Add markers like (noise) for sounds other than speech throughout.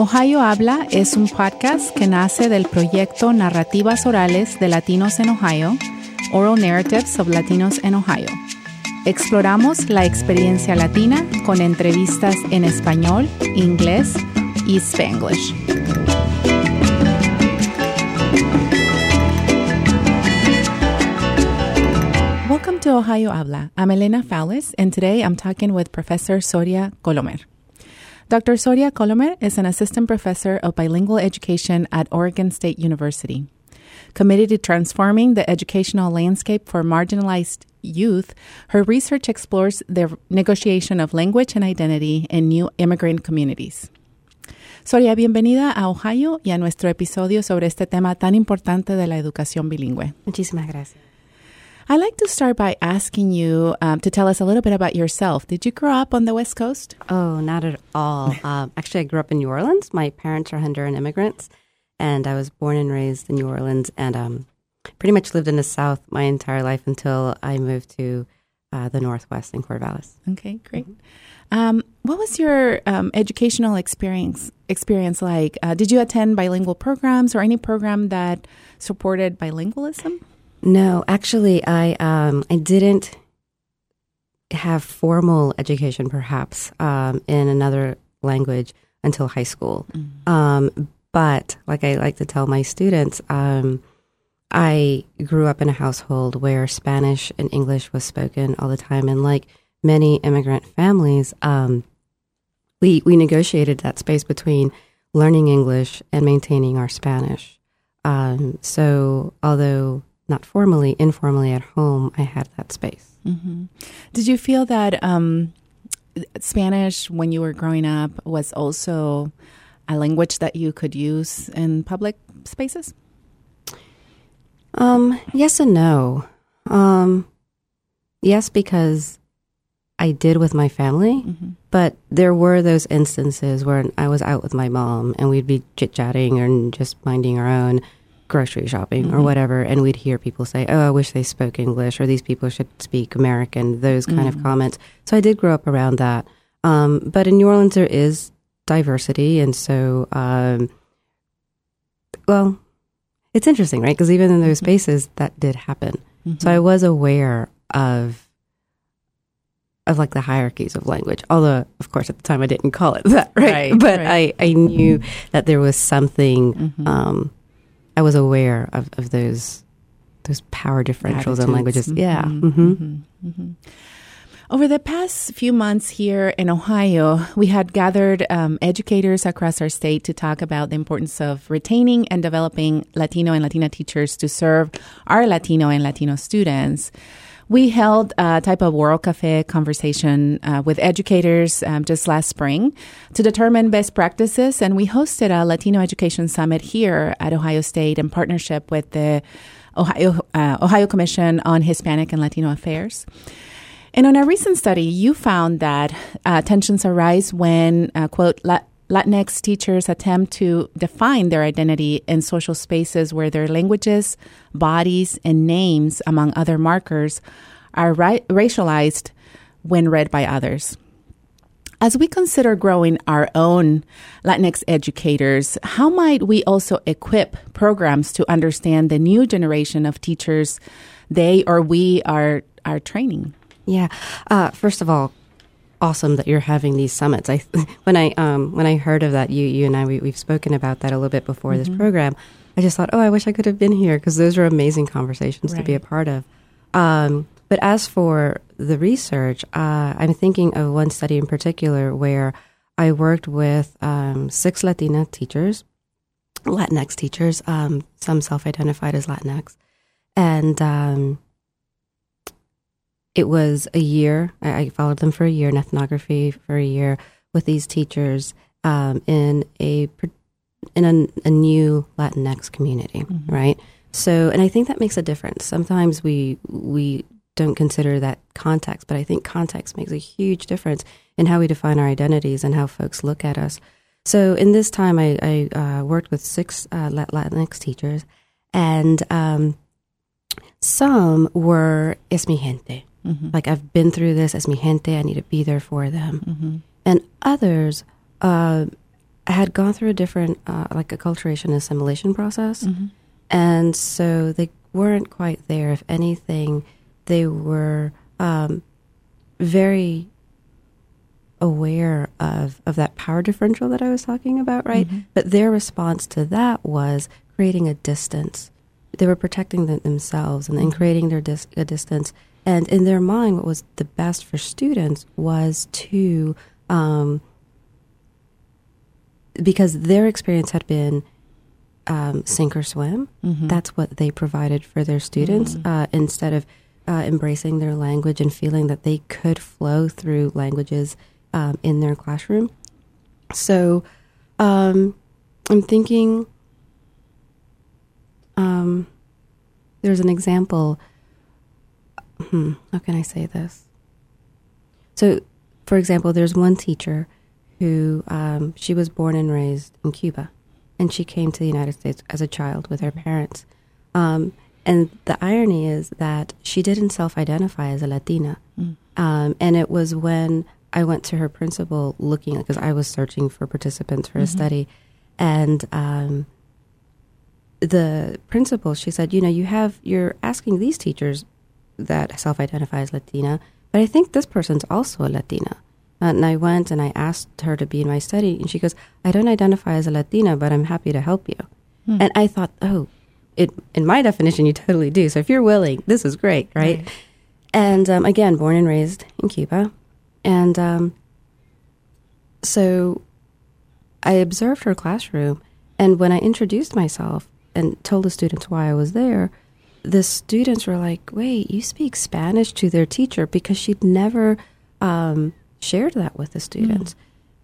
Ohio Habla es un podcast que nace del proyecto Narrativas Orales de Latinos en Ohio, Oral Narratives of Latinos in Ohio. Exploramos la experiencia latina con entrevistas en español, inglés y spanglish. Welcome to Ohio Habla. I'm Elena Fowles, and today I'm talking with Professor Soria Colomer. Dr. Soria Colomer is an assistant professor of bilingual education at Oregon State University. Committed to transforming the educational landscape for marginalized youth, her research explores the negotiation of language and identity in new immigrant communities. Soria, bienvenida a Ohio y a nuestro episodio sobre este tema tan importante de la educación bilingüe. Muchísimas gracias. I'd like to start by asking you um, to tell us a little bit about yourself. Did you grow up on the West Coast? Oh, not at all. (laughs) um, actually, I grew up in New Orleans. My parents are Honduran immigrants, and I was born and raised in New Orleans, and um, pretty much lived in the South my entire life until I moved to uh, the Northwest in Corvallis. Okay, great. Um, what was your um, educational experience experience like? Uh, did you attend bilingual programs or any program that supported bilingualism? No, actually, I um, I didn't have formal education, perhaps um, in another language until high school. Um, but like I like to tell my students, um, I grew up in a household where Spanish and English was spoken all the time, and like many immigrant families, um, we we negotiated that space between learning English and maintaining our Spanish. Um, so although not formally, informally at home, I had that space. hmm Did you feel that um, Spanish, when you were growing up, was also a language that you could use in public spaces? Um, yes and no. Um, yes, because I did with my family, Mm-hmm. but there were those instances where I was out with my mom and we'd be chit chatting and just minding our own grocery shopping or whatever, and we'd hear people say, "Oh, I wish they spoke English," or "These people should speak American." Those kind of comments. So I did grow up around that. Um, but in New Orleans, there is diversity, and so um, well, it's interesting, right? Because even in those spaces, that did happen. So I was aware of of like the hierarchies of language. Although, of course, at the time I didn't call it (laughs) that, right? Right, but right. I I knew that there was something. Mhm. Um, I was aware of, of those those power differentials in languages. Attitudes. Yeah. Mhm, hmm mhm, mhm. Over the past few months here in Ohio, we had gathered um, educators across our state to talk about the importance of retaining and developing Latino and Latina teachers to serve our Latino and Latino students. We held a type of World Cafe conversation uh, with educators um, just last spring to determine best practices, and we hosted a Latino Education Summit here at Ohio State in partnership with the Ohio uh, Ohio Commission on Hispanic and Latino Affairs. And on a recent study, you found that uh, tensions arise when, uh, quote, La- Latinx teachers attempt to define their identity in social spaces where their languages, bodies, and names, among other markers, are ra- racialized when read by others. As we consider growing our own Latinx educators, how might we also equip programs to understand the new generation of teachers they or we are, are training? Yeah. Uh, first of all, awesome that you're having these summits. I (laughs) when I um when I heard of that, you you and I we, we've spoken about that a little bit before this program. I just thought, oh, I wish I could have been here because those are amazing conversations to be a part of. Um, but as for the research, uh, I'm thinking of one study in particular where I worked with um, six Latina teachers, Latinx teachers, um, some self-identified as Latinx, and um, it was a year. I, I followed them for a year in ethnography for a year with these teachers um, in a in a, a new Latinx community, right? So, and I think that makes a difference. Sometimes we we don't consider that context, but I think context makes a huge difference in how we define our identities and how folks look at us. So, in this time, I, I uh, worked with six uh, Latinx teachers, and um, some were es mi gente. Mm-hmm. Like I've been through this as mi gente. I need to be there for them. And others, uh, had gone through a different, uh, like acculturation assimilation process. Mm-hmm. And so they weren't quite there. If anything, they were um, very aware of, of that power differential that I was talking about, right? Mm-hmm. But their response to that was creating a distance. They were protecting them themselves and then Mm-hmm. creating their dis- a distance. And in their mind, what was the best for students was to, um, because their experience had been um, sink or swim. Mhm. That's what they provided for their students Mhm. uh, instead of uh, embracing their language and feeling that they could flow through languages um, in their classroom. So um, I'm thinking um, there's an example. Hmm, how can I say this? So, for example, there's one teacher who um, she was born and raised in Cuba, and she came to the United States as a child with her parents. Um, and the irony is that she didn't self-identify as a Latina, Mm. um, and it was when I went to her principal looking because I was searching for participants for a Mhm. study, and um, the principal she said, you know, you have you're asking these teachers that self-identify as Latina, but I think this person's also a Latina. And I went and I asked her to be in my study, and she goes, I don't identify as a Latina, but I'm happy to help you. Hmm. And I thought, oh, it in my definition, you totally do. So if you're willing, this is great, right? Right. And um, again, born and raised in Cuba, and um, so I observed her classroom, and when I introduced myself and told the students why I was there, the students were like, "Wait, you speak Spanish to their teacher?" Because she'd never um, shared that with the students,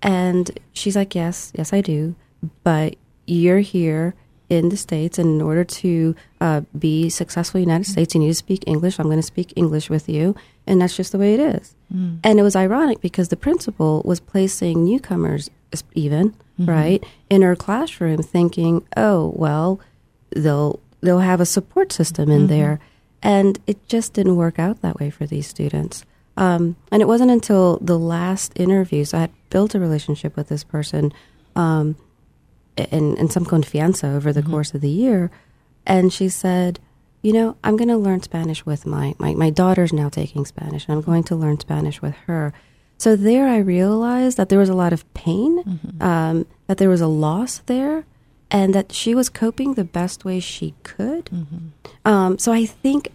and she's like, "Yes, yes, I do, but you're here." In the States, and in order to uh, be successful in the United States, you need to speak English. I'm going to speak English with you, and that's just the way it is. Mm. And it was ironic because the principal was placing newcomers, even Mhm. right, in her classroom, thinking, "Oh, well, they'll they'll have a support system in Mhm. there," and it just didn't work out that way for these students. Um, and it wasn't until the last interview, so I had built a relationship with this person, um, and, and some confianza over the Mhm. course of the year, and she said, you know, I'm going to learn Spanish with my, my, my daughter's now taking Spanish, and I'm going to learn Spanish with her. So there I realized that there was a lot of pain, Mhm. um, that there was a loss there, and that she was coping the best way she could. Mhm. Um, so I think,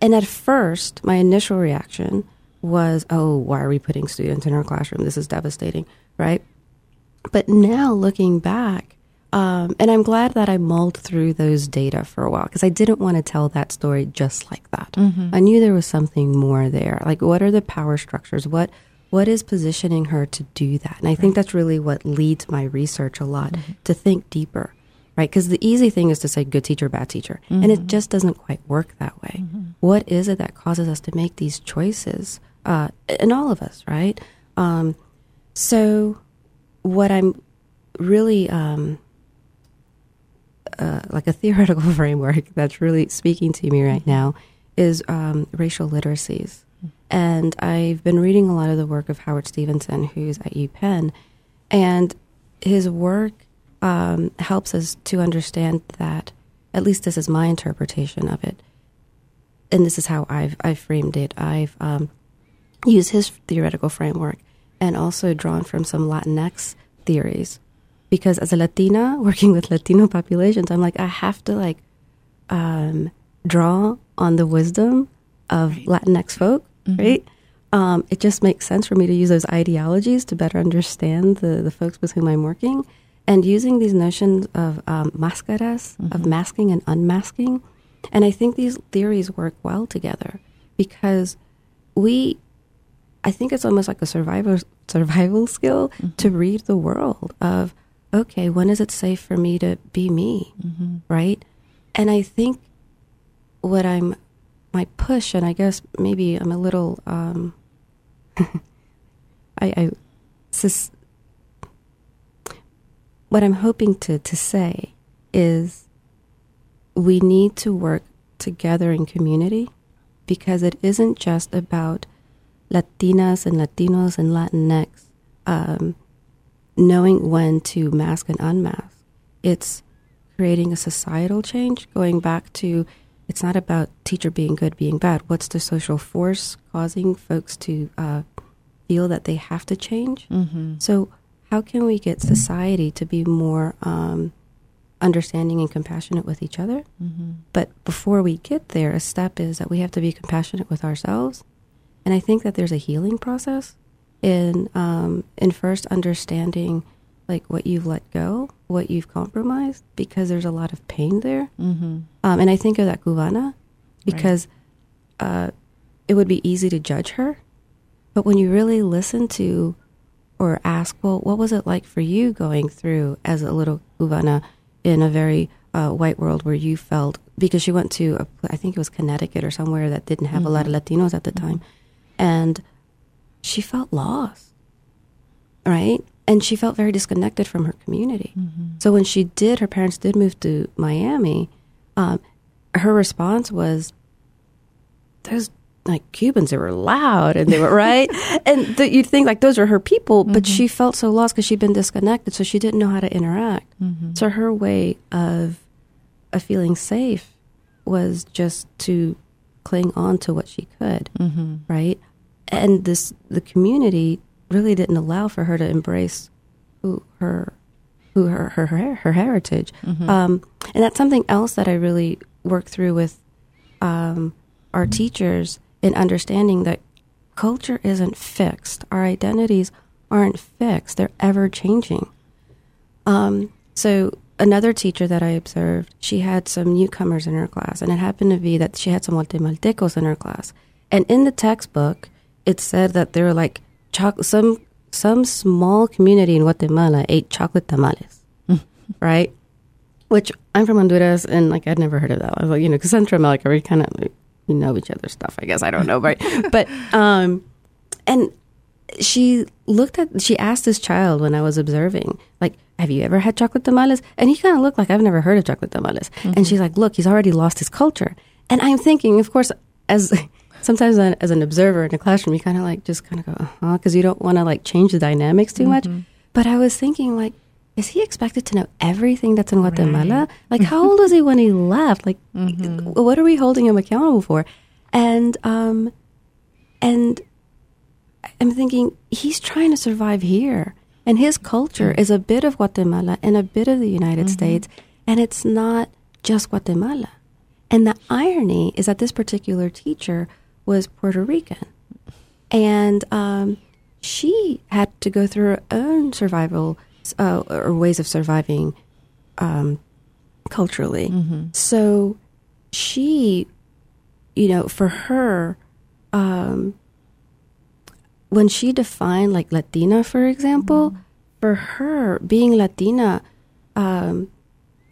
and at first, my initial reaction was, oh, why are we putting students in our classroom? This is devastating, right? But now looking back, um, and I'm glad that I mulled through those data for a while because I didn't want to tell that story just like that. Mhm. I knew there was something more there. Like, what are the power structures? What what is positioning her to do that? And I think that's really what leads my research a lot to think deeper, right? Because the easy thing is to say good teacher, bad teacher, and it Mhm. just doesn't quite work that way. Mhm. What is it that causes us to make these choices? Uh, and all of us, right? Um, so, what I'm really um, uh, like a theoretical (laughs) framework that's really speaking to me right now is um, racial literacies. And I've been reading a lot of the work of Howard Stevenson, who's at UPenn, and his work um, helps us to understand that, at least this is my interpretation of it, and this is how I've, I've framed it. I've um, used his theoretical framework and also drawn from some Latinx theories because as a Latina (laughs) working with Latino populations, I'm like I have to like um, draw on the wisdom of Right. Latinx folk, Mhm. right? Um, it just makes sense for me to use those ideologies to better understand the the folks with whom I'm working, and using these notions of um, máscaras, of Mhm. masking and unmasking, and I think these theories work well together because we I think it's almost like a survival survival skill Mhm. to read the world of okay, when is it safe for me to be me, Mhm. right? And I think what I'm my push, and I guess maybe I'm a little um, (laughs) I, I sus- what I'm hoping to to say is we need to work together in community because it isn't just about Latinas and Latinos and Latinx um, knowing when to mask and unmask. It's creating a societal change, going back to it's not about teacher being good, being bad. What's the social force causing folks to uh, feel that they have to change? Mm-hmm. So, how can we get society to be more um, understanding and compassionate with each other? Mm-hmm. But before we get there, a step is that we have to be compassionate with ourselves. And I think that there's a healing process in um, in first understanding like what you've let go, what you've compromised, because there's a lot of pain there. Mm-hmm. Um, and I think of that cubana because uh, it would be easy to judge her. But when you really listen to or ask, well, what was it like for you going through as a little cubana in a very uh, white world where you felt, because she went to, a, I think it was Connecticut or somewhere that didn't have a lot of Latinos at the time, and she felt lost, right? And she felt very disconnected from her community. Mm-hmm. So when she did, her parents did move to Miami. Um, her response was, "Those like Cubans, they were loud and they were (laughs) right." and th- you'd think like those are her people, but she felt so lost because she'd been disconnected, so she didn't know how to interact. Mm-hmm. So her way of of feeling safe was just to cling on to what she could, Mm-hmm. right? And this the community really didn't allow for her to embrace who her who her her her, her heritage. Mm-hmm. Um, and that's something else that I really work through with um, our teachers in understanding that culture isn't fixed. Our identities aren't fixed. They're ever changing. Um, so another teacher that I observed, she had some newcomers in her class, and it happened to be that she had some Guatemaltecos in her class. And in the textbook, it said that there were like choc- some some small community in Guatemala ate chocolate tamales, right? Which I'm from Honduras, and like I'd never heard of that. I was like, you know, because Central America, we kind of like, we know each other's stuff. I guess I don't know, right? (laughs) but um, and she looked at she asked this child when I was observing, like, have you ever had chocolate tamales? And he kind of looked like I've never heard of chocolate tamales. And she's like, look, he's already lost his culture. And I'm thinking, of course, as sometimes as an observer in a classroom, you kind of like just kind of go, uh huh, because you don't want to like change the dynamics too much. But I was thinking, like, is he expected to know everything that's in Guatemala? (laughs) Like, how old was he when he left? Like, what are we holding him accountable for? And um, and I'm thinking he's trying to survive here, and his culture is a bit of Guatemala and a bit of the United States, and it's not just Guatemala. And the irony is that this particular teacher was Puerto Rican, and um, she had to go through her own survival uh, or ways of surviving um, culturally. So she, you know, for her, um, when she defined like Latina, for example, for her being Latina, um,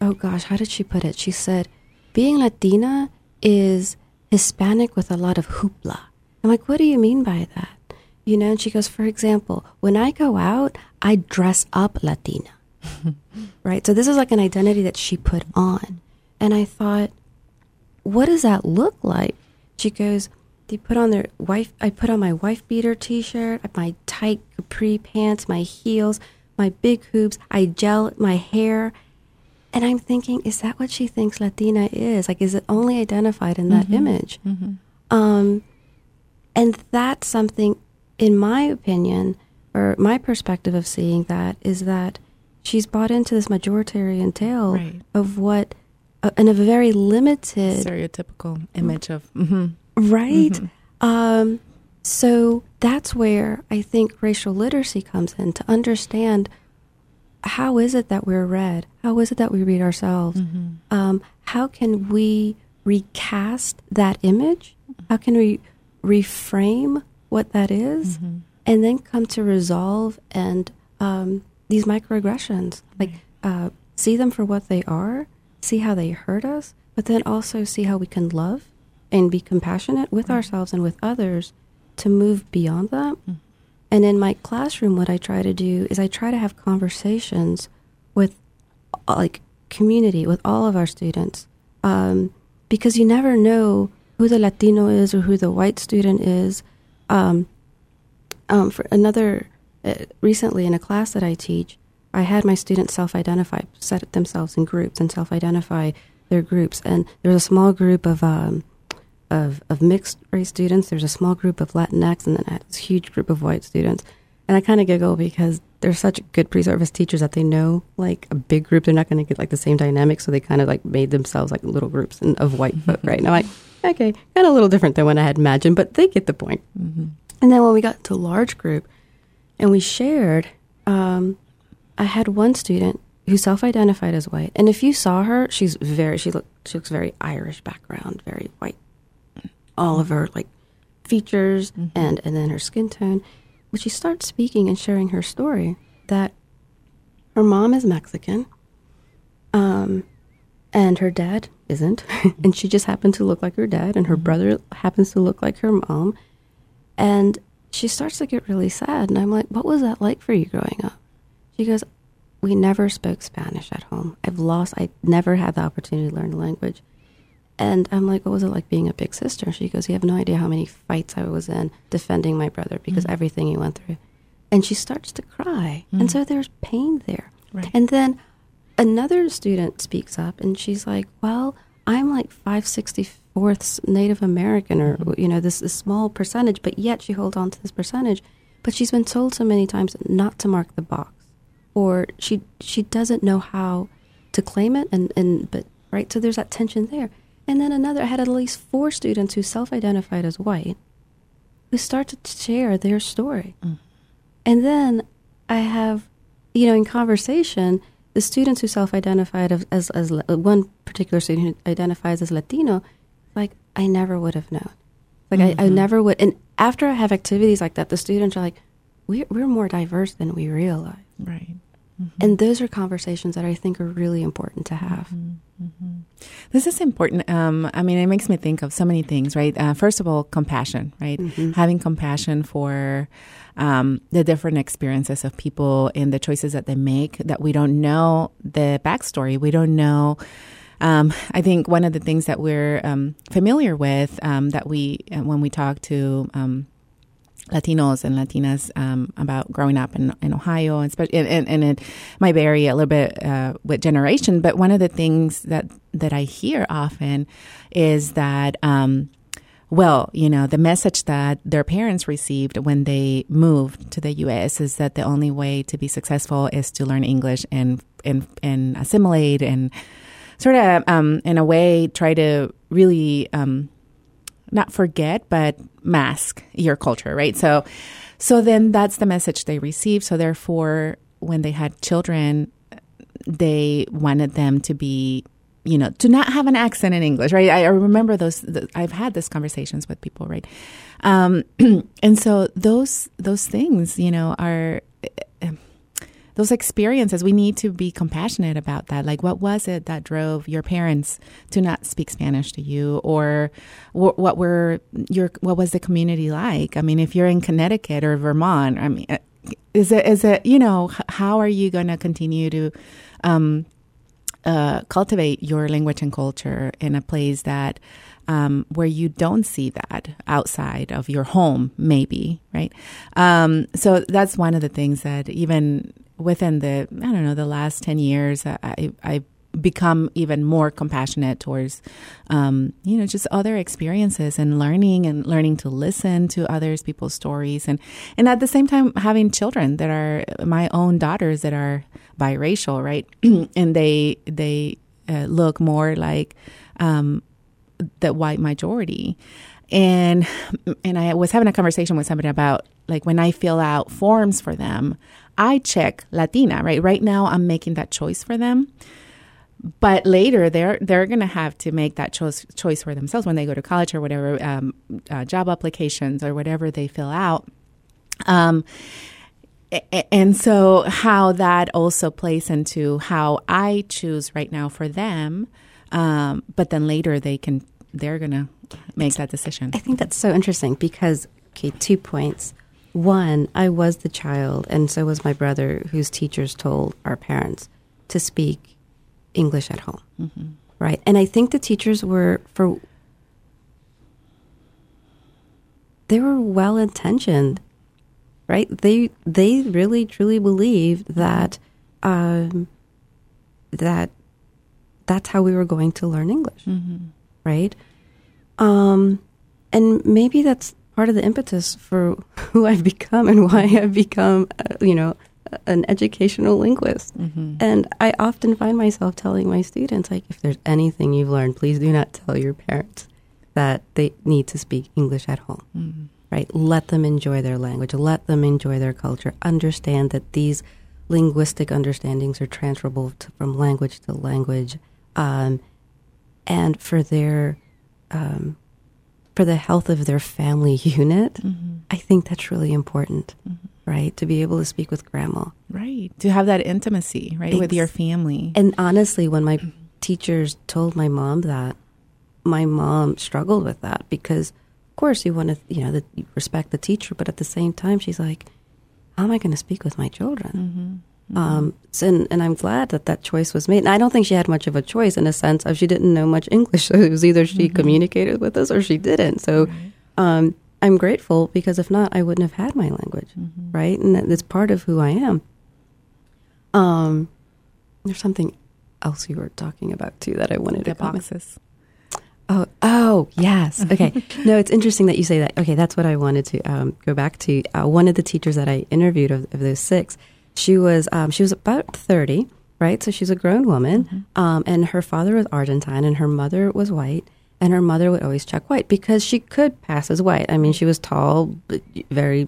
oh gosh, how did she put it? She said, being Latina is Hispanic with a lot of hoopla. I'm like, what do you mean by that? You know, and she goes, for example, when I go out, I dress up Latina. (laughs) right? So this is like an identity that she put on. And I thought, what does that look like? She goes, they put on their wife, I put on my wife beater t shirt, my tight capri pants, my heels, my big hoops, I gel my hair. And I'm thinking, is that what she thinks Latina is? Like, is it only identified in that image? Um, and that's something, in my opinion, or my perspective of seeing that, is that she's bought into this majoritarian tale Right. of what, uh, in a very limited, Stereotypical image of. Mm-hmm. right? Um, so that's where I think racial literacy comes in to understand how is it that we're read? How is it that we read ourselves? Um, how can we recast that image? How can we reframe what that is? and then come to resolve and um, these microaggressions, like uh, see them for what they are, see how they hurt us, but then also see how we can love and be compassionate with ourselves and with others to move beyond that. And in my classroom, what I try to do is I try to have conversations with uh, like community, with all of our students, um, because you never know who the Latino is or who the white student is. Um, um, for another uh, recently in a class that I teach, I had my students self identify, set themselves in groups and self identify their groups. And there's a small group of, um, of, of mixed race students, there's a small group of Latinx, and then a huge group of white students. And I kind of giggle because they're such good pre-service teachers that they know like a big group. They're not going to get like the same dynamic so they kind of like made themselves like little groups in, of white folk right? Now like okay kind of a little different than what i had imagined but they get the point. Mm-hmm. and then when we got to a large group and we shared um, i had one student who self-identified as white. And if you saw her she's very she, look, she looks very irish background very white all of her like features mm-hmm. and and then her skin tone but she starts speaking and sharing her story that her mom is Mexican, um, and her dad isn't, (laughs) and she just happened to look like her dad, and her mm-hmm. brother happens to look like her mom, and she starts to get really sad, and I'm like, "What was that like for you growing up?" She goes, "We never spoke Spanish at home. I've lost. I never had the opportunity to learn the language." And I'm like, what was it like being a big sister? She goes, you have no idea how many fights I was in defending my brother because mm everything he went through. And she starts to cry. mm And so there's pain there. Right. And then another student speaks up and she's like, well, I'm like 564th Native American or, mm-hmm. you know, this, this small percentage, but yet she holds on to this percentage. But she's been told so many times not to mark the box. Or she she doesn't know how to claim it and, and but right so there's that tension there and then another, I had at least four students who self identified as white who started to share their story. Mm. And then I have, you know, in conversation, the students who self identified as, as, as, one particular student who identifies as Latino, like, I never would have known. Like, mm-hmm. I, I, mm-hmm. never would. And after I have activities like that, the students are like, we're, we're more diverse than we realize. Right. Mm-hmm. And those are conversations that I think are really important to have. Mm-hmm. mm-hmm. This is important. Um, I mean, it makes me think of so many things, right? Uh, first of all, compassion, right? Mm-hmm. Having compassion for um, the different experiences of people and the choices that they make that we don't know the backstory. We don't know. Um, I think one of the things that we're um, familiar with um, that we, uh, when we talk to um, Latinos and Latinas um, about growing up in, in Ohio, and, and, it might vary a little bit uh, with generation. But one of the things that that I hear often is that, um, well, you know, the message that their parents received when they moved to the U.S. is that the only way to be successful is to learn English and and and assimilate and sort of, um, in a way, try to really um, not forget, but mask your culture, right? So, so then that's the message they received. So therefore, when they had children, they wanted them to be, you know, to not have an accent in English, right? I, I remember those. The, I've had these conversations with people, right? Um, (clears throat) and so those those things, you know, are those experiences, we need to be compassionate about that. Like, what was it that drove your parents to not speak Spanish to you, or what were your what was the community like? I mean, if you're in Connecticut or Vermont, I mean, uh, is it is it you know how are you going to continue to um, uh, cultivate your language and culture in a place that um, where you don't see that outside of your home, maybe, right? Um, so that's one of the things that even within the I don't know the last ten years, I I become even more compassionate towards um, you know just other experiences and learning and learning to listen to others people's stories. And and at the same time having children that are my own daughters that are biracial right? (clears throat) And they they uh, look more like um, the white majority. And and I was having a conversation with somebody about like when I fill out forms for them I check Latina, right? Right now, I'm making that choice for them. But later, they're they're going to have to make that choice choice for themselves when they go to college or whatever um, uh, job applications or whatever they fill out. Um, and so, how that also plays into how I choose right now for them, um, but then later they can they're to make that decision. I think that's so interesting because okay, two points. One, I was the child, and so was my brother, whose teachers told our parents to speak English at home. Mm-hmm. Right. And I think the teachers were, for, they were well intentioned, right? They they really truly believed that um, that that's how we were going to learn English, Mm-hmm. right? Um, and maybe that's part of the impetus for who I've become and why I've become, uh, you know, an educational linguist. Mm-hmm. And I often find myself telling my students, like, if there's anything you've learned, please do not tell your parents that they need to speak English at home. Mm-hmm. Right? Let them enjoy their language. Let them enjoy their culture. Understand that these linguistic understandings are transferable to, from language to language, um, and for their um, for the health of their family (laughs) unit. Mm-hmm. I think that's really important, mm-hmm. right? To be able to speak with grandma. Right. To have that intimacy, right, with your family. And honestly, when my mm-hmm. teachers told my mom that, my mom struggled with that because, of course, you want to, you know, the, you respect the teacher, but at the same time, she's like, "How am I going to speak with my children?" Mm-hmm. Mm-hmm. Um, and, and I'm glad that that choice was made. And I don't think she had much of a choice in a sense of she didn't know much English. (laughs) So it was either she communicated with us or she didn't. So um, I'm grateful because if not, I wouldn't have had my language, Mm-hmm. right? And that- it's part of who I am. Um, there's something else you were talking about too that I wanted the to comment. boxes. Oh, oh, yes. (laughs) Okay. no, it's interesting that you say that. Okay, that's what I wanted to um, go back to. Uh, one of the teachers that I interviewed of, of those six, she was um, she was about thirty, right? So she's a grown woman, um, and her father was Argentine, and her mother was white, and her mother would always check white because she could pass as white. I mean, she was tall, but very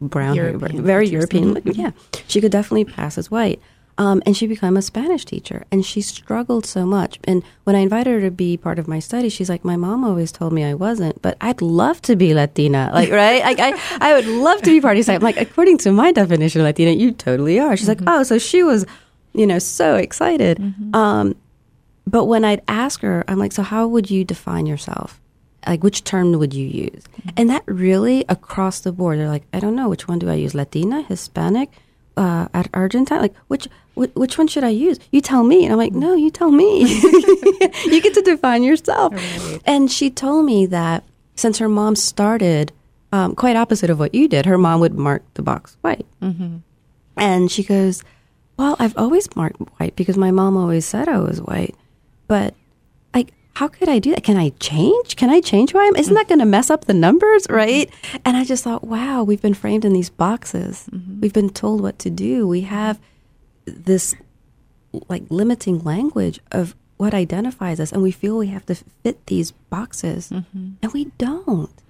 brown, European very. European. Mhm. Yeah, she could definitely pass as white. Um, and she became a Spanish teacher, and she struggled so much. And when I invited her to be part of my study, she's like, "My mom always told me I wasn't, but I'd love to be Latina, like right? Like I, I would love to be part of. I'm like, according to my definition of Latina, you totally are. She's like, oh, so she was, you know, so excited. Um, but when I'd ask her, I'm like, so how would you define yourself? Like, which term would you use? And that really across the board, they're like, I don't know, which one do I use? Latina, Hispanic, uh, at Argentine? Like, which, which which one should I use? You tell me. And I'm like, no, you tell me. (laughs) you get to define yourself. Right. And she told me that since her mom started, um, quite opposite of what you did, her mom would mark the box white. Mm-hmm. And she goes, Well, I've always marked white because my mom always said I was white. But like, how could I do that? Can I change? Can I change who I am? Isn't that going to mess up the numbers, right? And I just thought, wow, we've been framed in these boxes. We've been told what to do. We have this like limiting language of what identifies us, and we feel we have to fit these boxes, mm-hmm. and we don't.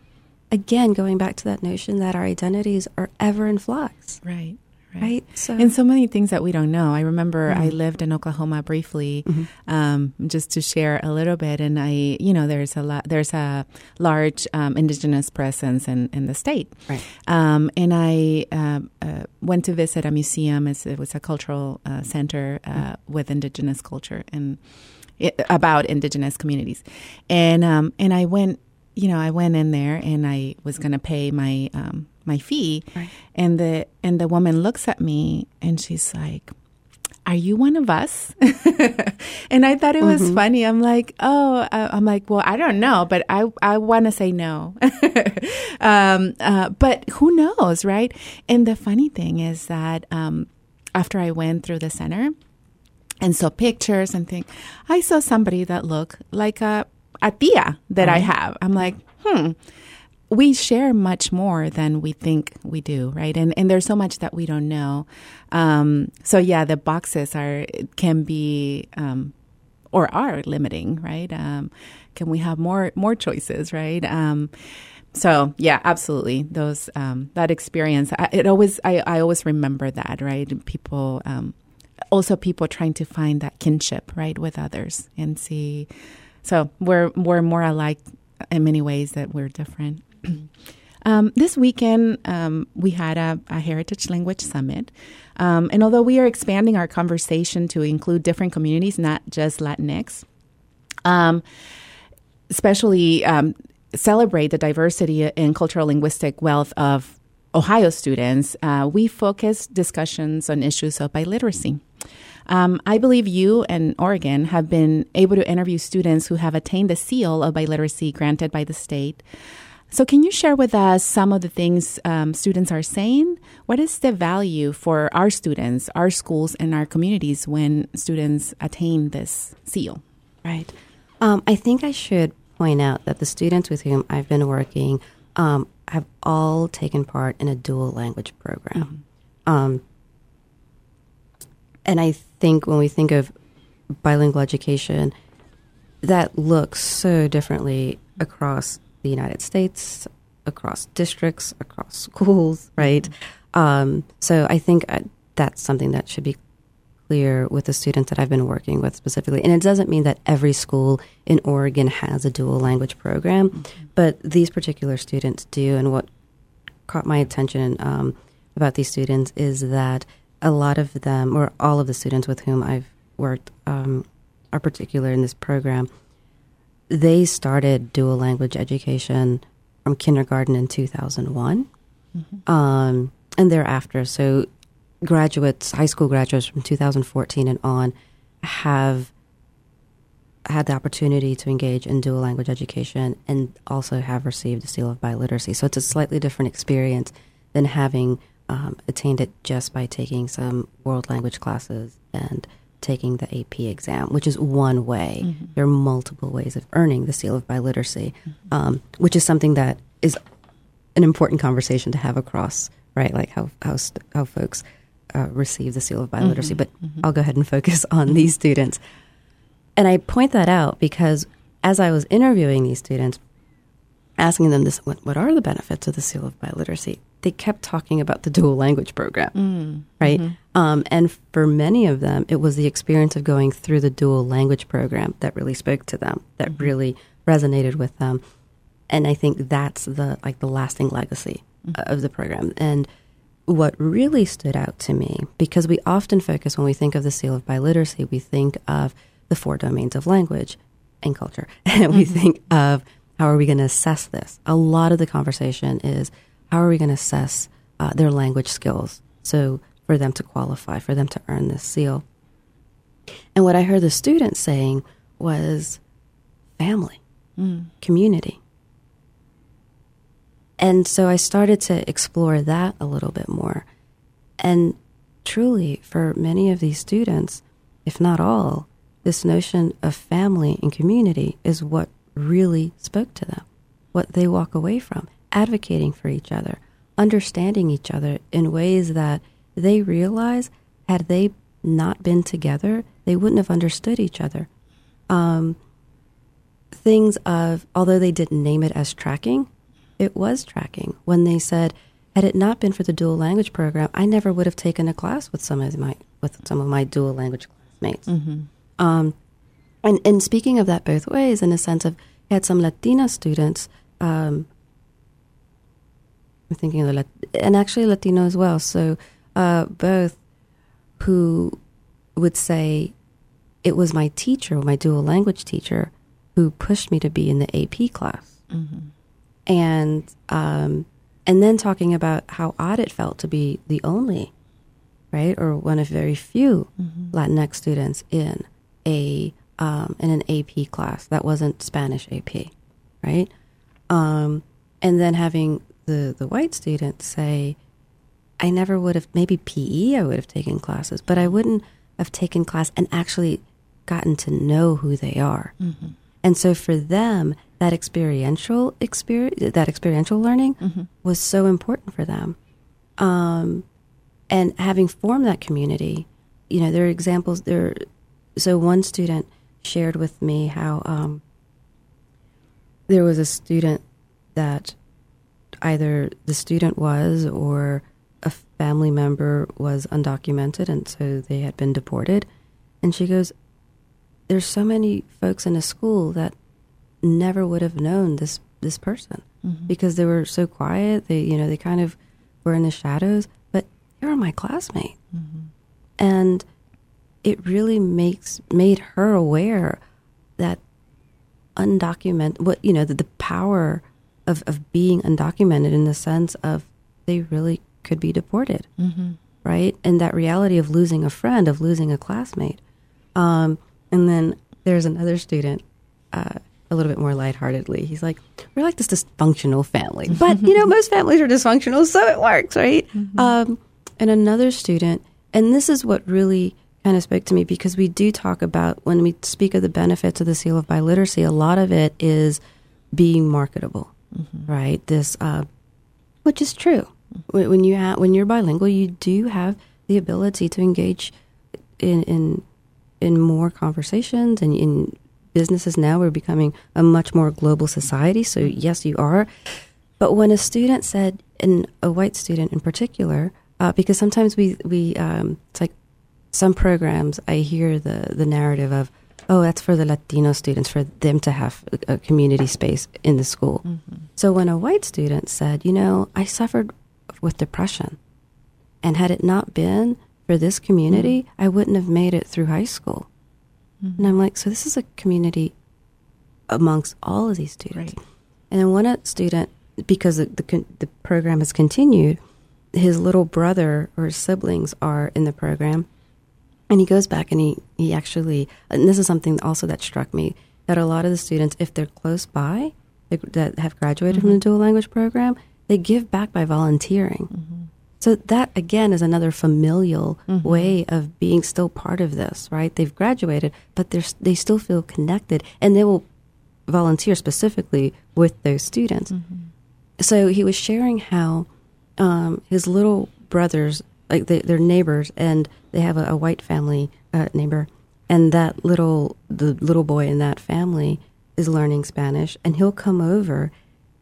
Again, going back to that notion that our identities are ever in flux, Right. Right? So, And so many things that we don't know. I remember I lived in Oklahoma briefly, um, just to share a little bit. And I, you know, there's a lot, there's a large um, indigenous presence in, in the state. Right. Um, and I um, uh, went to visit a museum. It's, it was a cultural uh, center uh, with indigenous culture and it, about indigenous communities. And um, and I went, you know, I went in there and I was going to pay my um, my fee, Right. and the and the woman looks at me and she's like. Are you one of us? (laughs) and I thought it was funny. I'm like, oh, I'm like, well, I don't know, but I I want to say no. (laughs) um, uh, but who knows, right? And the funny thing is that um, after I went through the center, and saw pictures and think I saw somebody that looked like a a tia that I have. I'm like, hmm. We share much more than we think we do, right? And and there's so much that we don't know. Um, so yeah, the boxes are can be um, or are limiting, right? Um, can we have more more choices, right? Um, so yeah, absolutely. Those um, that experience, I, it always I, I always remember that, right? People um, also people trying to find that kinship, right, with others and see. So we're we're more alike in many ways that we're different. (clears throat) Um, this weekend, um, we had a, a Heritage Language Summit. Um, and although we are expanding our conversation to include different communities, not just Latinx, um, especially um, celebrate the diversity and cultural linguistic wealth of Ohio students, uh, we focus discussions on issues of biliteracy. Um, I believe you and Oregon have been able to interview students who have attained the seal of biliteracy granted by the state. So, can you share with us some of the things um, students are saying? What is the value for our students, our schools, and our communities when students attain this seal? Right. Um, I think I should point out that the students with whom I've been working um, have all taken part in a dual language program. Mm-hmm. Um, and I think when we think of bilingual education, that looks so differently across the United States, across districts, across schools, (laughs) right? Mm-hmm. Um, so I think uh, that's something that should be clear with the students that I've been working with specifically. And it doesn't mean that every school in Oregon has a dual language program, mm-hmm. but these particular students do. And what caught my attention um, about these students is that a lot of them, or all of the students with whom I've worked, um, are particular in this program. They started dual language education from kindergarten in 2001 mm-hmm. um, and thereafter. So graduates, high school graduates from 2014 and on, have had the opportunity to engage in dual language education and also have received the seal of biliteracy. So it's a slightly different experience than having um, attained it just by taking some world language classes and taking the AP exam, which is one way. Mm-hmm. There are multiple ways of earning the seal of biliteracy, mm-hmm. um, which is something that is an important conversation to have across, right? Like how how, how folks uh, receive the seal of biliteracy. Mm-hmm. But mm-hmm. I'll go ahead and focus (laughs) on these students. And I point that out because as I was interviewing these students, asking them this, what, what are the benefits of the seal of biliteracy? They kept talking about the dual language program, mm. right? Mm-hmm. Um, and for many of them, it was the experience of going through the dual language program that really spoke to them, that mm-hmm. really resonated with them. And I think that's the like the lasting legacy mm-hmm. of the program. And what really stood out to me, because we often focus when we think of the seal of biliteracy, we think of the four domains of language and culture. And (laughs) we mm-hmm. think of how are we going to assess this? A lot of the conversation is how are we going to assess uh, their language skills? So for them to qualify, for them to earn this seal. And what I heard the students saying was family, mm. community. And so I started to explore that a little bit more. And truly, for many of these students, if not all, this notion of family and community is what really spoke to them, what they walk away from, advocating for each other, understanding each other in ways that they realize had they not been together, they wouldn't have understood each other. Um, things of, although they didn't name it as tracking, it was tracking when they said, had it not been for the dual language program, I never would have taken a class with some of my with some of my dual language classmates. Mm-hmm. Um, and, and speaking of that both ways, in a sense of, I had some Latina students, um, I'm thinking of the, Lat- and actually Latino as well, so uh, both who would say, it was my teacher, my dual language teacher, who pushed me to be in the AP class. Mm-hmm. And, um, and then talking about how odd it felt to be the only, right, or one of very few mm-hmm. Latinx students in a um, in an AP class that wasn't Spanish AP, right? Um, and then having the the white students say, "I never would have maybe PE I would have taken classes, but I wouldn't have taken class and actually gotten to know who they are." Mm-hmm. And so for them, that experiential experience, that experiential learning, mm-hmm. was so important for them. Um, and having formed that community, you know, there are examples. There so one student shared with me how um, there was a student that either the student was or a family member was undocumented and so they had been deported and she goes there's so many folks in a school that never would have known this this person mm-hmm. because they were so quiet they you know they kind of were in the shadows but you're my classmate mm-hmm. and it really makes made her aware that undocumented what you know the, the power of, of being undocumented in the sense of they really could be deported mm-hmm. right and that reality of losing a friend of losing a classmate um, and then there's another student uh, a little bit more lightheartedly. He's like, we're like this dysfunctional family, (laughs) but you know, most families are dysfunctional, so it works, right? Mm-hmm. Um, and another student, and this is what really kind of spoke to me because we do talk about when we speak of the benefits of the seal of biliteracy, a lot of it is being marketable, mm-hmm. right? This, uh, which is true. Mm-hmm. When you ha- when you're bilingual, you do have the ability to engage in in in more conversations and in businesses now we're becoming a much more global society so yes you are but when a student said and a white student in particular uh, because sometimes we we um, it's like some programs i hear the the narrative of oh that's for the latino students for them to have a, community space in the school mm-hmm. so when a white student said you know i suffered with depression and had it not been for this community, mm-hmm. I wouldn't have made it through high school. Mm-hmm. And I'm like, so this is a community amongst all of these students. Right. And then one student, because the, the, the program has continued, his little brother or siblings are in the program, and he goes back and he he actually, and this is something also that struck me that a lot of the students, if they're close by, that have graduated mm-hmm. from the mm-hmm. dual language program, they give back by volunteering. Mm-hmm. So that again is another familial mm-hmm. way of being still part of this, right? They've graduated, but they're they still feel connected, and they will volunteer specifically with those students. Mm-hmm. So he was sharing how um, his little brothers, like they, they're neighbors, and they have a, a white family uh, neighbor, and that little the little boy in that family is learning Spanish, and he'll come over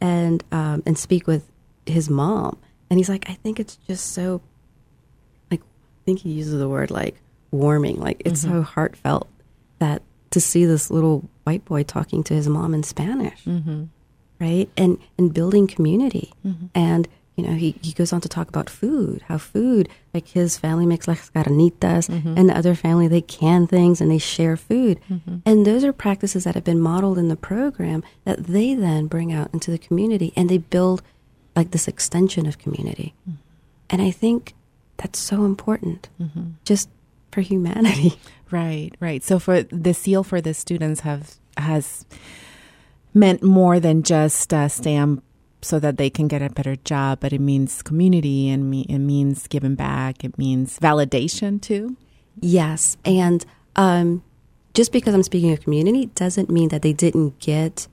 and um, and speak with his mom and he's like, I think it's just so, like, I think he uses the word like warming. Like, it's mm-hmm. so heartfelt that to see this little white boy talking to his mom in Spanish, mm-hmm. right? And and building community. Mm-hmm. And you know, he, he goes on to talk about food, how food, like his family makes las carnitas, mm-hmm. and the other family they can things and they share food. Mm-hmm. And those are practices that have been modeled in the program that they then bring out into the community and they build like this extension of community. Mm-hmm. And I think that's so important mm-hmm. just for humanity. (laughs) Right, right. So for the seal for the students have has meant more than just a stamp so that they can get a better job, but it means community and me, it means giving back. It means validation too. Yes, and um, just because I'm speaking of community doesn't mean that they didn't get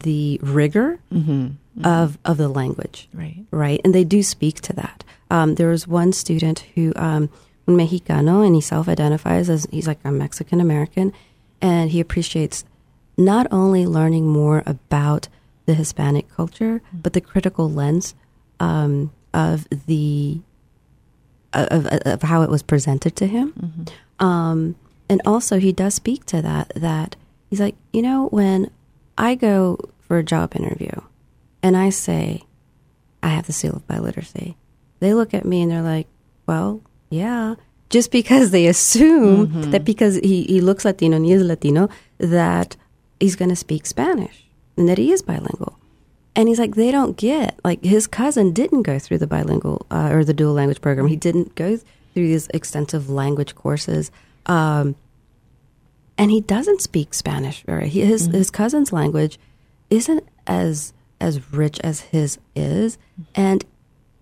the rigor mm-hmm mm-hmm. of of the language, right? Right, and they do speak to that. Um, there was one student who, um, Mexicano, and he self-identifies as he's like a Mexican American, and he appreciates not only learning more about the Hispanic culture, but the critical lens um, of the of, of, how it was presented to him. Mm-hmm. Um, and also, he does speak to that. That he's like, you know, when I go for a job interview, and I say, I have the seal of biliteracy, they look at me and they're like, well, yeah. Just because they assume mm-hmm. that because he, he looks Latino and he is Latino, that he's going to speak Spanish and that he is bilingual. And he's like, they don't get, like, his cousin didn't go through the bilingual uh, or the dual language program. He didn't go through these extensive language courses. Um, and he doesn't speak Spanish. Right? His, mm-hmm. his cousin's language isn't as as rich as his is, and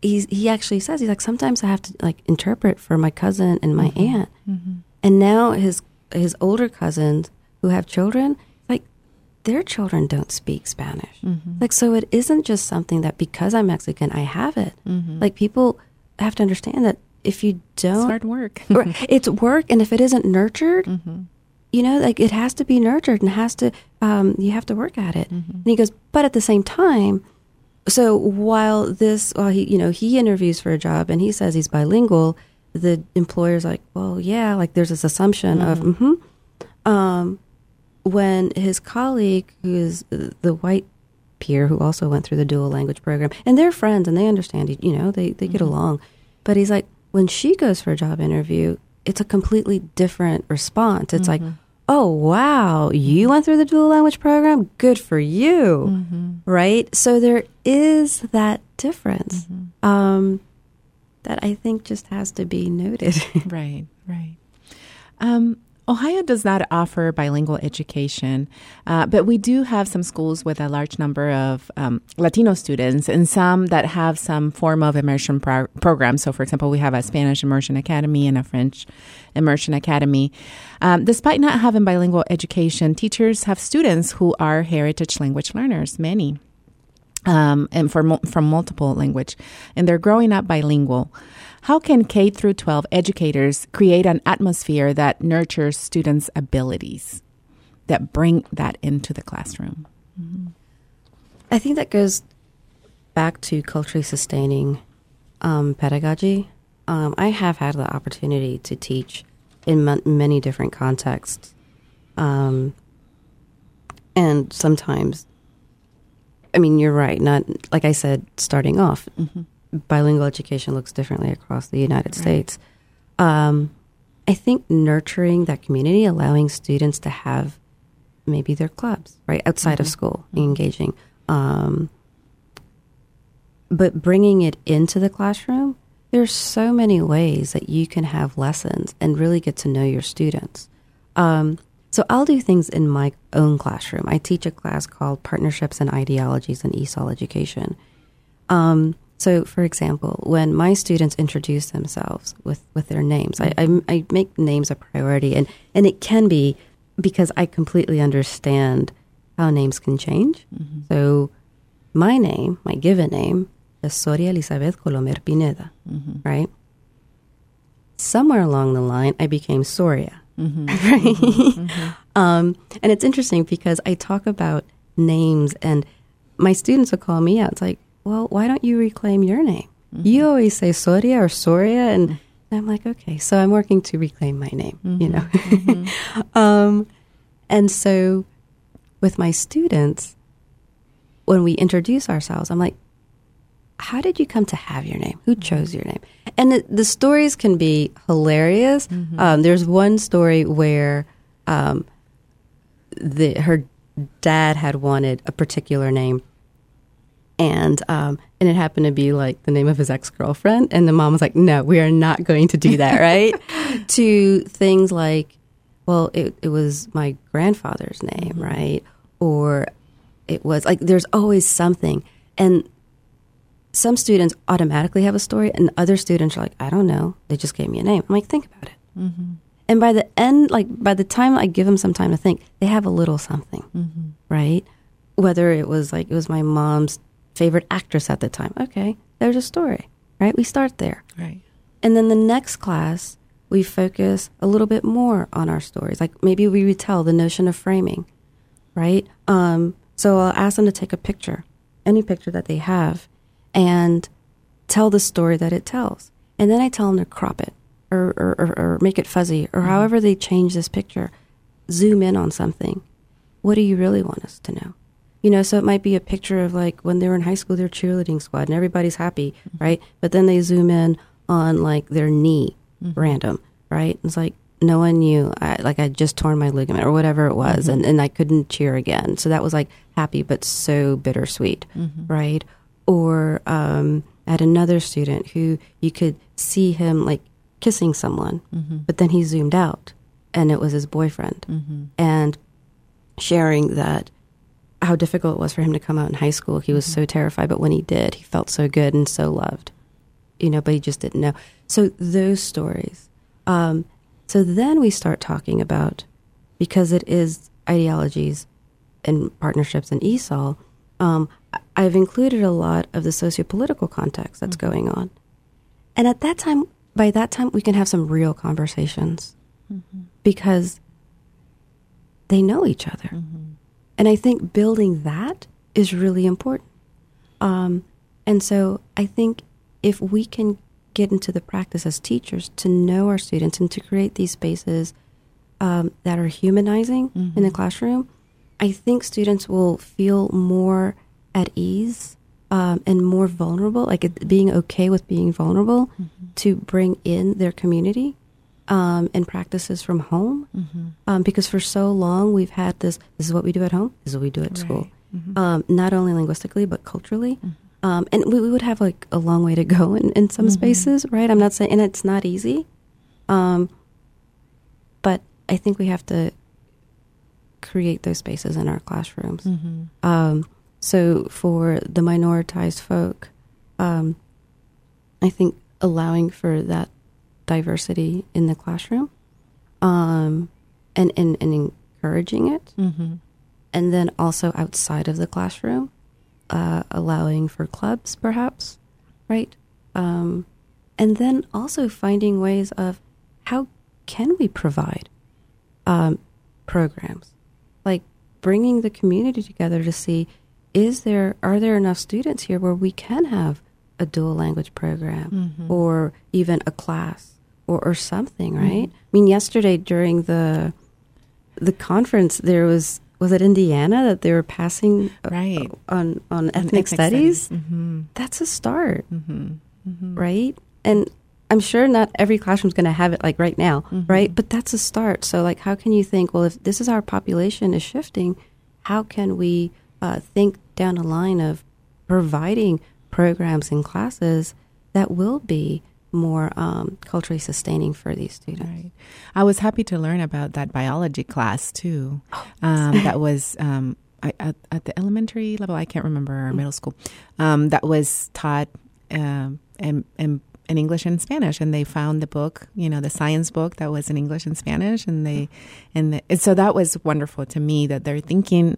he's he actually says he's like sometimes I have to like interpret for my cousin and my mm-hmm. aunt, mm-hmm. and now his his older cousins who have children their children don't speak Spanish, mm-hmm. like so it isn't just something that because I'm Mexican I have it. Mm-hmm. Like people have to understand that if you don't, it's hard work. (laughs) it's work, and if it isn't nurtured, mm-hmm you know, like it has to be nurtured and has to, um, you have to work at it. Mm-hmm. And he goes, but at the same time, so while this, while he, you know, he interviews for a job and he says he's bilingual, the employer's like, well, yeah, like there's this assumption mm-hmm. of, mm-hmm. Um, when his colleague, who is the white peer who also went through the dual language program, and they're friends and they understand, you know, they, they get mm-hmm. along. But he's like, when she goes for a job interview, it's a completely different response. It's mm-hmm. like, oh, wow, you went through the dual language program? Good for you. Mm-hmm. Right? So there is that difference mm-hmm. um, that I think just has to be noted. (laughs) right, right. Um, Ohio does not offer bilingual education, uh, but we do have some schools with a large number of um, Latino students and some that have some form of immersion pro- program. So, for example, we have a Spanish immersion academy and a French immersion academy. Um, despite not having bilingual education, teachers have students who are heritage language learners, many. Um, and for, from multiple language, and they're growing up bilingual. How can K through 12 educators create an atmosphere that nurtures students' abilities that bring that into the classroom? Mm-hmm. I think that goes back to culturally sustaining um, pedagogy. Um, I have had the opportunity to teach in m- many different contexts. Um, and sometimes, I mean, you're right. Not like I said, starting off, mm-hmm bilingual education looks differently across the United right. States. Um, I think nurturing that community, allowing students to have maybe their clubs right outside mm-hmm. of school, mm-hmm. engaging, um, but bringing it into the classroom. There's so many ways that you can have lessons and really get to know your students. Um, so I'll do things in my own classroom. I teach a class called Partnerships and Ideologies in ESOL Education. Um, so, for example, when my students introduce themselves with, with their names, I, I, I, make names a priority, and, and it can be because I completely understand how names can change. Mm-hmm. So, my name, my given name, is Soria Elizabeth Colomer Pineda, mm-hmm. right? Somewhere along the line, I became Soria, mm-hmm. (laughs) right? Mm-hmm. um, and it's interesting because I talk about names, and my students will call me out. It's like, well, why don't you reclaim your name? Mm-hmm. You always say Soria or Soria, and. I'm like, okay, so I'm working to reclaim my name, mm-hmm. you know. Mm-hmm. (laughs) um, and so with my students, when we introduce ourselves, I'm like, how did you come to have your name? Who mm-hmm. chose your name? And the, the stories can be hilarious. Mm-hmm. Um, there's one story where um, the, her dad had wanted a particular name and um, and it happened to be like the name of his ex girlfriend, and the mom was like, "No, we are not going to do that." (laughs) right? to things like, well, it it was my grandfather's name, mm-hmm. right? Or it was like there's always something, and some students automatically have a story, and other students are like, "I don't know, they just gave me a name." I'm like, "Think about it." Mm-hmm. And by the end, like by the time I give them some time to think, they have a little something, mm-hmm. right? Whether it was like it was my mom's favorite actress at the time. Okay, there's a story, right? We start there. Right. And then the next class, we focus a little bit more on our stories. Like maybe we retell the notion of framing, right? Um, so I'll ask them to take a picture, any picture that they have, and tell the story that it tells. And then I tell them to crop it or, or, or, or make it fuzzy or mm-hmm. however they change this picture. Zoom in on something. What do you really want us to know? You know, so it might be a picture of like when they were in high school, their cheerleading squad, and everybody's happy, mm-hmm. right? But then they zoom in on like their knee, mm-hmm. random, right? It's like no one knew, I, like I just torn my ligament or whatever it was, mm-hmm. and, and I couldn't cheer again. So that was like happy, but so bittersweet, mm-hmm. right? Or um, at another student who you could see him like kissing someone, mm-hmm. but then he zoomed out and it was his boyfriend. Mm-hmm. And sharing that how difficult it was for him to come out in high school. He was mm-hmm. so terrified, but when he did, he felt so good and so loved. You know, but he just didn't know. So those stories. Um, so then we start talking about because it is ideologies and partnerships and ESOL. Um, I've included a lot of the sociopolitical context that's mm-hmm. going on, and at that time, by that time, we can have some real conversations mm-hmm. because they know each other. Mm-hmm. And I think building that is really important. Um, and so I think if we can get into the practice as teachers to know our students and to create these spaces um, that are humanizing mm-hmm. in the mm-hmm. classroom, I think students will feel more at ease um, and more vulnerable, like being okay with being vulnerable mm-hmm. to bring in their community um, and practices from home mm-hmm. um, because for so long we've had this this is what we do at home this is what we do at right. school mm-hmm. um, not only linguistically but culturally mm-hmm. Um, and we, we, would have like a long way to go in, in some mm-hmm. spaces right i'm not saying and it's not easy um, but I think we have to create those spaces in our classrooms. Mm-hmm. Um, so for the minoritized folk, um, I think allowing for that diversity in the classroom um, and, and, and encouraging it. Mm-hmm. And then also outside of the classroom, uh, allowing for clubs, perhaps, right? Um, and then also finding ways of how can we provide um, programs, like bringing the community together to see is there are there enough students here where we can have a dual language program Mm-hmm. or even a class or, or something, right? I mean, yesterday during the the conference, there was was it Indiana that they were passing uh, Right. on on On ethnic, studies? Mm-hmm. That's a start, Mm-hmm. Mm-hmm. right? And I'm sure not every classroom's going to have it like right now, Mhm. right? But that's a start. So, like, how can you think? Well, if this is our population is shifting, how can we uh, think down the line of providing programs and classes that will be more um, culturally sustaining for these students? Right. I was happy to learn about that biology class too. Um, that was um, I, at, at the elementary level. I can't remember or middle school. Um, that was taught um, in, in in English and Spanish, and they found the book, you know, the science book that was in English and Spanish, and they and, the, and so that was wonderful to me that they're thinking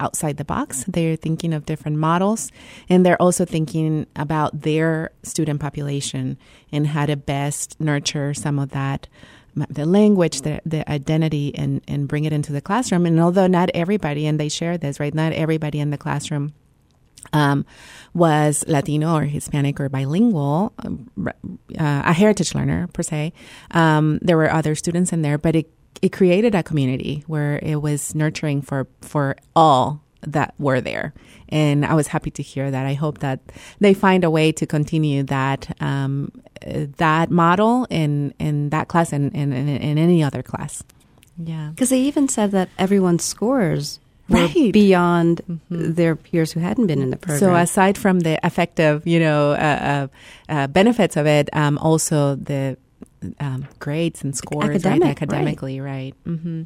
outside the box. They're thinking of different models, and they're also thinking about their student population and how to best nurture some of that, the language, the, the identity, and, and bring it into the classroom. And although not everybody, and they share this, right, not everybody in the classroom um, was Latino or Hispanic or bilingual, um, uh, a heritage learner per se. Um, there were other students in there, but it it created a community where it was nurturing for for all that were there, and I was happy to hear that. I hope that they find a way to continue that um, uh, that model in in that class and in, in, in any other class. Yeah, Because they even said that everyone's scores were Right. beyond Mhm. their peers who hadn't been in the program. So aside from the effective, you know, uh, uh, uh, benefits of it, um, also the um, grades and scores, Academic, right. academically, right? hmm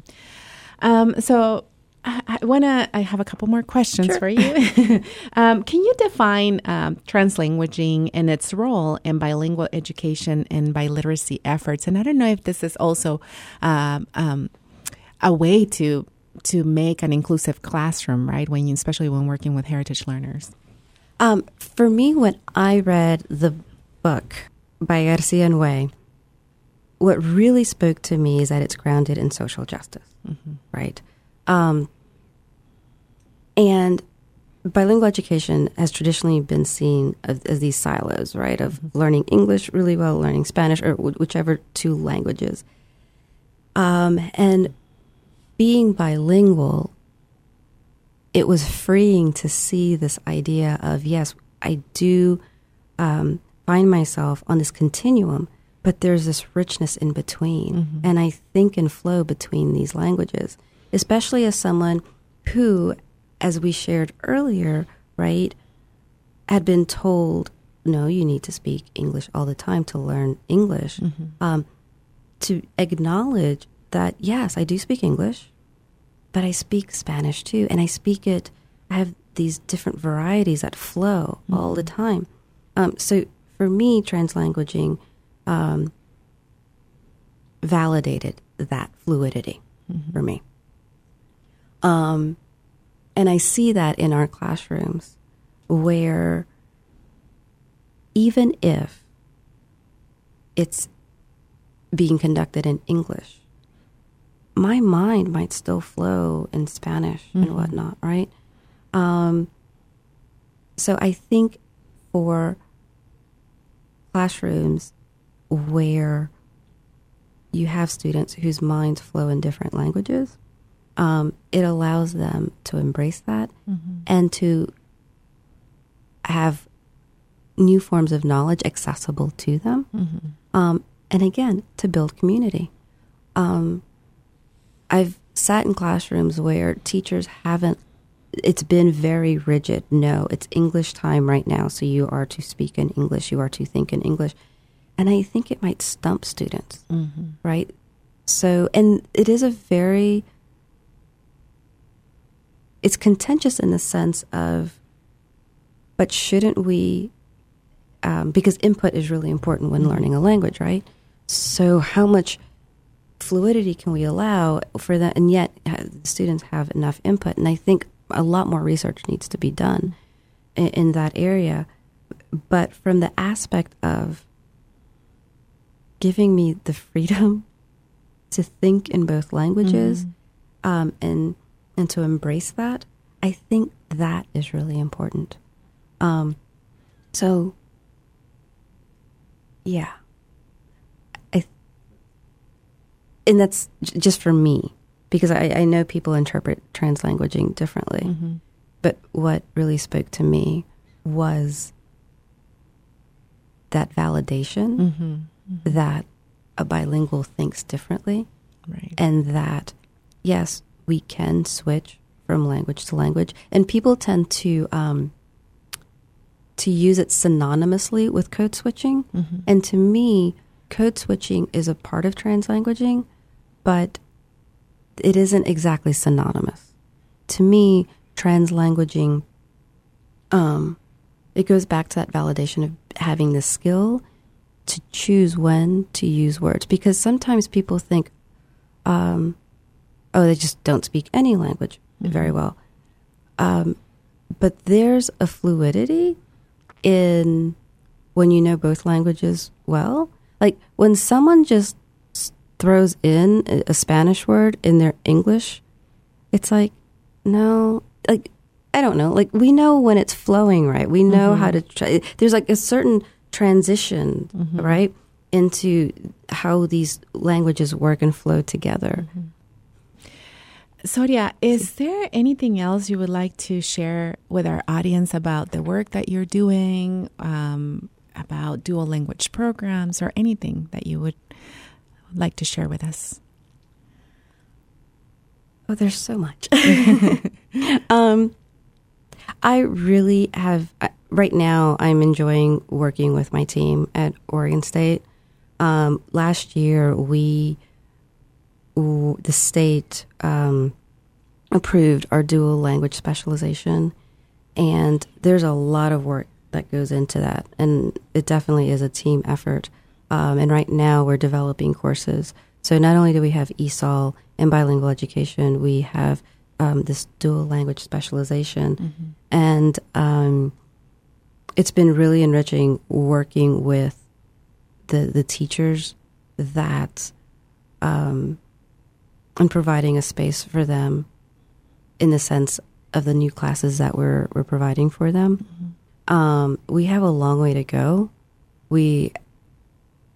Um, so I, I want to. I have a couple more questions Sure. for you. (laughs) (laughs) um, can you define um, translanguaging and its role in bilingual education and biliteracy efforts? And I don't know if this is also um, um, a way to to make an inclusive classroom, right? When you, especially when working with heritage learners. Um, for me, when I read the book by Garcia and Wei, what really spoke to me is that it's grounded in social justice, Mm-hmm. right? Um, and bilingual education has traditionally been seen as, as these silos, right? Of learning English really well, learning Spanish, or wh- whichever two languages. Um, and being bilingual, it was freeing to see this idea of yes, I do um, find myself on this continuum, but there's this richness in between, and I think and flow between these languages, especially as someone who, as we shared earlier, right, had been told, no, you need to speak English all the time to learn English. Um, to acknowledge that yes, I do speak English, but I speak Spanish too, and I speak it. I have these different varieties that flow all the time. Um, so for me, translanguaging um, validated that fluidity for me. Um, and I see that in our classrooms where even if it's being conducted in English, my mind might still flow in Spanish and whatnot, right? Um, so I think for classrooms where you have students whose minds flow in different languages, um, it allows them to embrace that and to have new forms of knowledge accessible to them. Um, and again, to build community. Um, I've sat in classrooms where teachers haven't, it's been very rigid. No, it's English time right now, so you are to speak in English, you are to think in English. And I think it might stump students, right? so, and it is a very, it's contentious in the sense of, but shouldn't we, um, because input is really important when learning a language, right? So, how much fluidity can we allow for that? And yet, uh, students have enough input. And I think a lot more research needs to be done in, in that area. But from the aspect of giving me the freedom to think in both languages mm-hmm. um, and and to embrace that, I think that is really important. Um, so, yeah, I and that's j- just for me because I, I, know people interpret translanguaging differently. Mm-hmm. But what really spoke to me was that validation mm-hmm. Mm-hmm. that a bilingual thinks differently. Right. And that, yes, we can switch from language to language. And people tend to um, to use it synonymously with code switching. Mm-hmm. And to me, code switching is a part of translanguaging, but it isn't exactly synonymous. To me, translanguaging, um, it goes back to that validation of having the skill to choose when to use words because sometimes people think, um, oh, they just don't speak any language mm-hmm. very well. Um, but there's a fluidity in when you know both languages well. Like when someone just throws in a Spanish word in their English, it's like, no, like, I don't know. Like, we know when it's flowing right. We know mm-hmm. how to try. There's like a certain transition, mm-hmm. right, into how these languages work and flow together. Mm-hmm. Soria, is there anything else you would like to share with our audience about the work that you're doing, um, about dual language programs, or anything that you would like to share with us? Oh, there's so much. (laughs) um, I really have right now, I'm enjoying working with my team at Oregon State. Um, last year, we the state um, approved our dual language specialization, and there's a lot of work that goes into that, and it definitely is a team effort. Um, and right now, we're developing courses. So not only do we have ESOL and bilingual education, we have um, this dual language specialization, mm-hmm. and um, it's been really enriching working with the the teachers that um, and providing a space for them in the sense of the new classes that we're we're providing for them. Mm-hmm. Um, we have a long way to go. We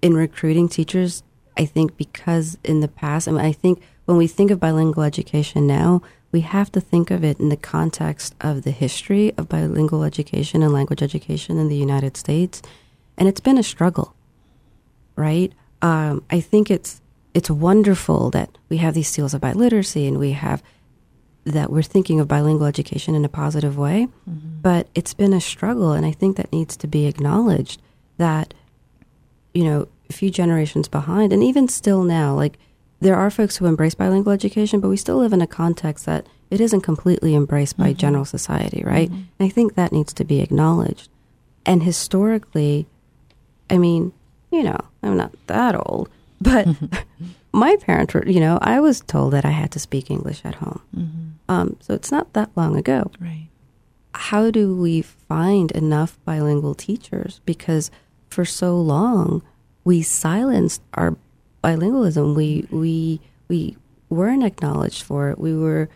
in recruiting teachers, I think because in the past, I mean, I think when we think of bilingual education now, we have to think of it in the context of the history of bilingual education and language education in the United States. And it's been a struggle, right? Um, I think it's it's wonderful that we have these seals of biliteracy and we have that we're thinking of bilingual education in a positive way. Mm-hmm. But it's been a struggle, and I think that needs to be acknowledged that, you know, a few generations behind, and even still now, like there are folks who embrace bilingual education, but we still live in a context that it isn't completely embraced by mm-hmm. general society, right? Mm-hmm. And I think that needs to be acknowledged. And historically, I mean, you know, I'm not that old, (laughs) but my parents were, you know, I was told that I had to speak English at home. Mm-hmm. Um, so it's not that long ago. Right. How do we find enough bilingual teachers? Because for so long, we silenced our bilingualism. We we we weren't acknowledged for it. We were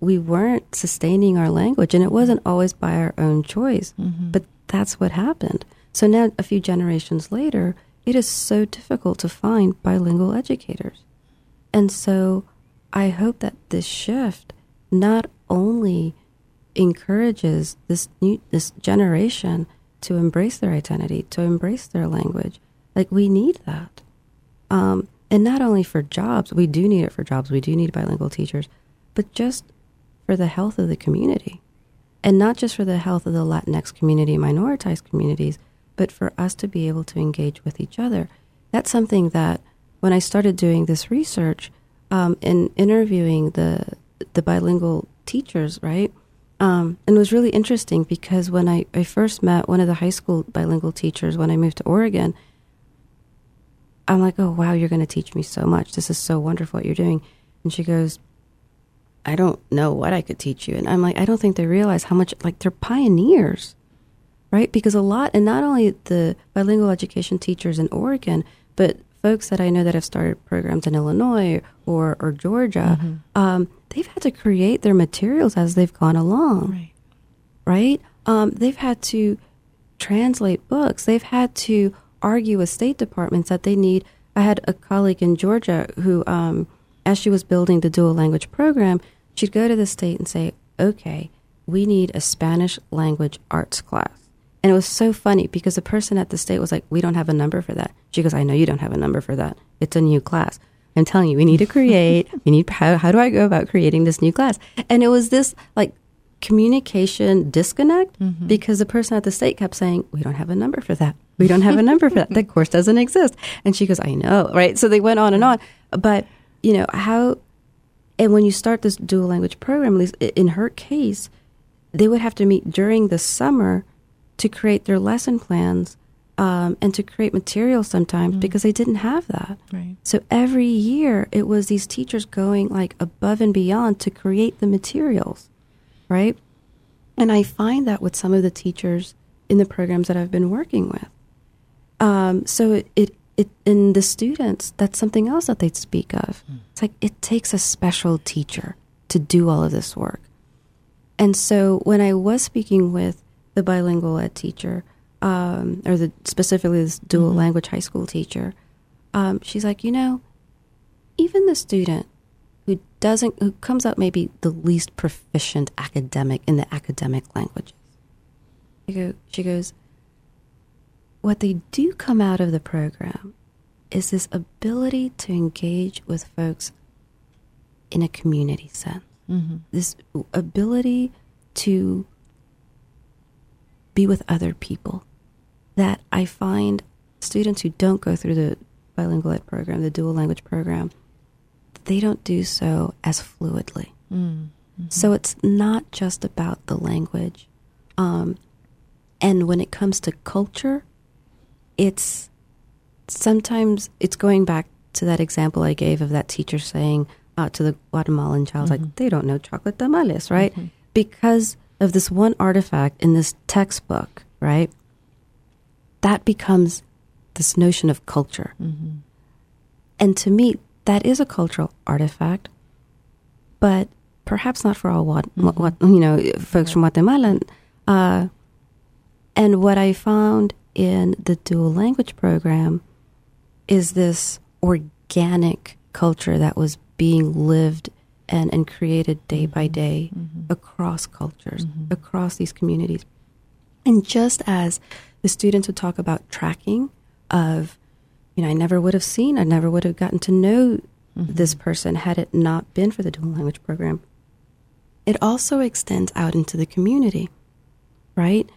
we weren't sustaining our language, and it wasn't always by our own choice. Mm-hmm. But that's what happened. So now, a few generations later, it is so difficult to find bilingual educators, and so I hope that this shift not only encourages this new this generation to embrace their identity, to embrace their language. Like we need that. Um, and not only for jobs, we do need it for jobs, we do need bilingual teachers, but just for the health of the community. And not just for the health of the Latinx community, minoritized communities, but for us to be able to engage with each other. That's something that when I started doing this research um, and interviewing the the bilingual teachers, right? Um, and it was really interesting because when I, I first met one of the high school bilingual teachers when I moved to Oregon, I'm like, oh, wow, you're going to teach me so much. This is so wonderful what you're doing. And she goes, I don't know what I could teach you. And I'm like, I don't think they realize how much, like, they're pioneers, right? Because a lot, and not only the bilingual education teachers in Oregon, but folks that I know that have started programs in Illinois or, or Georgia, mm-hmm. um, they've had to create their materials as they've gone along, right? Right? Um, they've had to translate books. They've had to argue with state departments that they need. I had a colleague in Georgia who, um, as she was building the dual language program, she'd go to the state and say, "Okay, we need a Spanish language arts class." And it was so funny because the person at the state was like, "We don't have a number for that." She goes, "I know you don't have a number for that. It's a new class." I'm telling you, we need to create. we need how, how do I go about creating this new class? And it was this like communication disconnect mm-hmm. because the person at the state kept saying, "We don't have a number for that. We don't have a number for that. (laughs) That course doesn't exist." And she goes, "I know, right?" So they went on and on. But you know how, and when you start this dual language program, at least in her case, they would have to meet during the summer to create their lesson plans um, and to create material sometimes mm. because they didn't have that. Right. So every year it was these teachers going like above and beyond to create the materials, right? And I find that with some of the teachers in the programs that I've been working with. Um, so it, it, it, in the students, that's something else that they speak of. Mm. It's like it takes a special teacher to do all of this work. And so when I was speaking with the bilingual ed teacher, um, or the specifically this dual mm-hmm. language high school teacher, um, she's like, you know, even the student who doesn't, who comes out maybe the least proficient academic in the academic languages, she, go, she goes, what they do come out of the program is this ability to engage with folks in a community sense. Mm-hmm. This ability to be with other people. That I find students who don't go through the bilingual ed program, the dual language program, they don't do so as fluidly. Mm-hmm. So it's not just about the language. Um, and when it comes to culture, it's sometimes it's going back to that example I gave of that teacher saying to the Guatemalan child, mm-hmm. like, they don't know chocolate tamales, right? Mm-hmm. Because of this one artifact in this textbook, right? That becomes this notion of culture. Mm-hmm. And to me, that is a cultural artifact, but perhaps not for all what, mm-hmm. what, what you know folks from Guatemala. Uh, and what I found in the dual language program is this organic culture that was being lived and, and created day by mm-hmm. day mm-hmm. across cultures, mm-hmm. across these communities. And just as the students would talk about tracking of, you know, I never would have seen, I never would have gotten to know mm-hmm. this person had it not been for the dual language program. It also extends out into the community, right?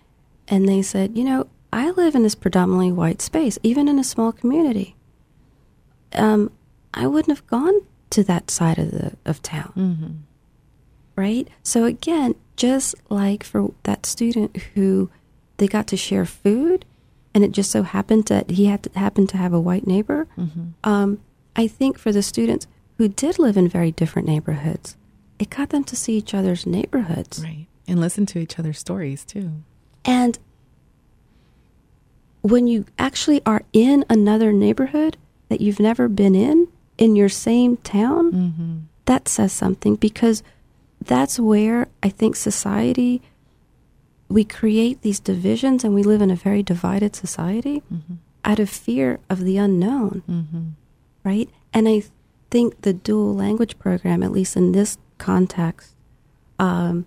And they said, you know, I live in this predominantly white space, even in a small community. Um, I wouldn't have gone to that side of the of town. Mm-hmm. Right? So again, just like for that student who they got to share food and it just so happened that he had to happen to have a white neighbor. Mm-hmm. Um, I think for the students who did live in very different neighborhoods, it got them to see each other's neighborhoods. Right. And listen to each other's stories too. And when you actually are in another neighborhood that you've never been in, in your same town, mm-hmm. that says something because that's where I think society we create these divisions and we live in a very divided society mm-hmm. out of fear of the unknown. Mm-hmm. Right? And I think the dual language program, at least in this context, um,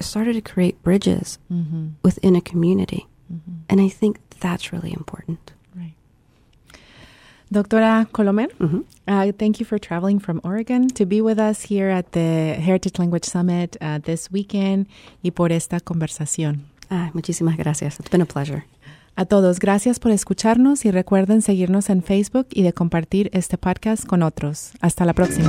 started to create bridges mm-hmm. within a community. Mm-hmm. And I think that's really important. Doctora Colomer, mm-hmm. uh, thank you for traveling from Oregon to be with us here at the Heritage Language Summit uh, this weekend y por esta conversación. Ah, muchísimas gracias. It's been a pleasure. A todos, gracias por escucharnos y recuerden seguirnos en Facebook y de compartir este podcast con otros. Hasta la próxima.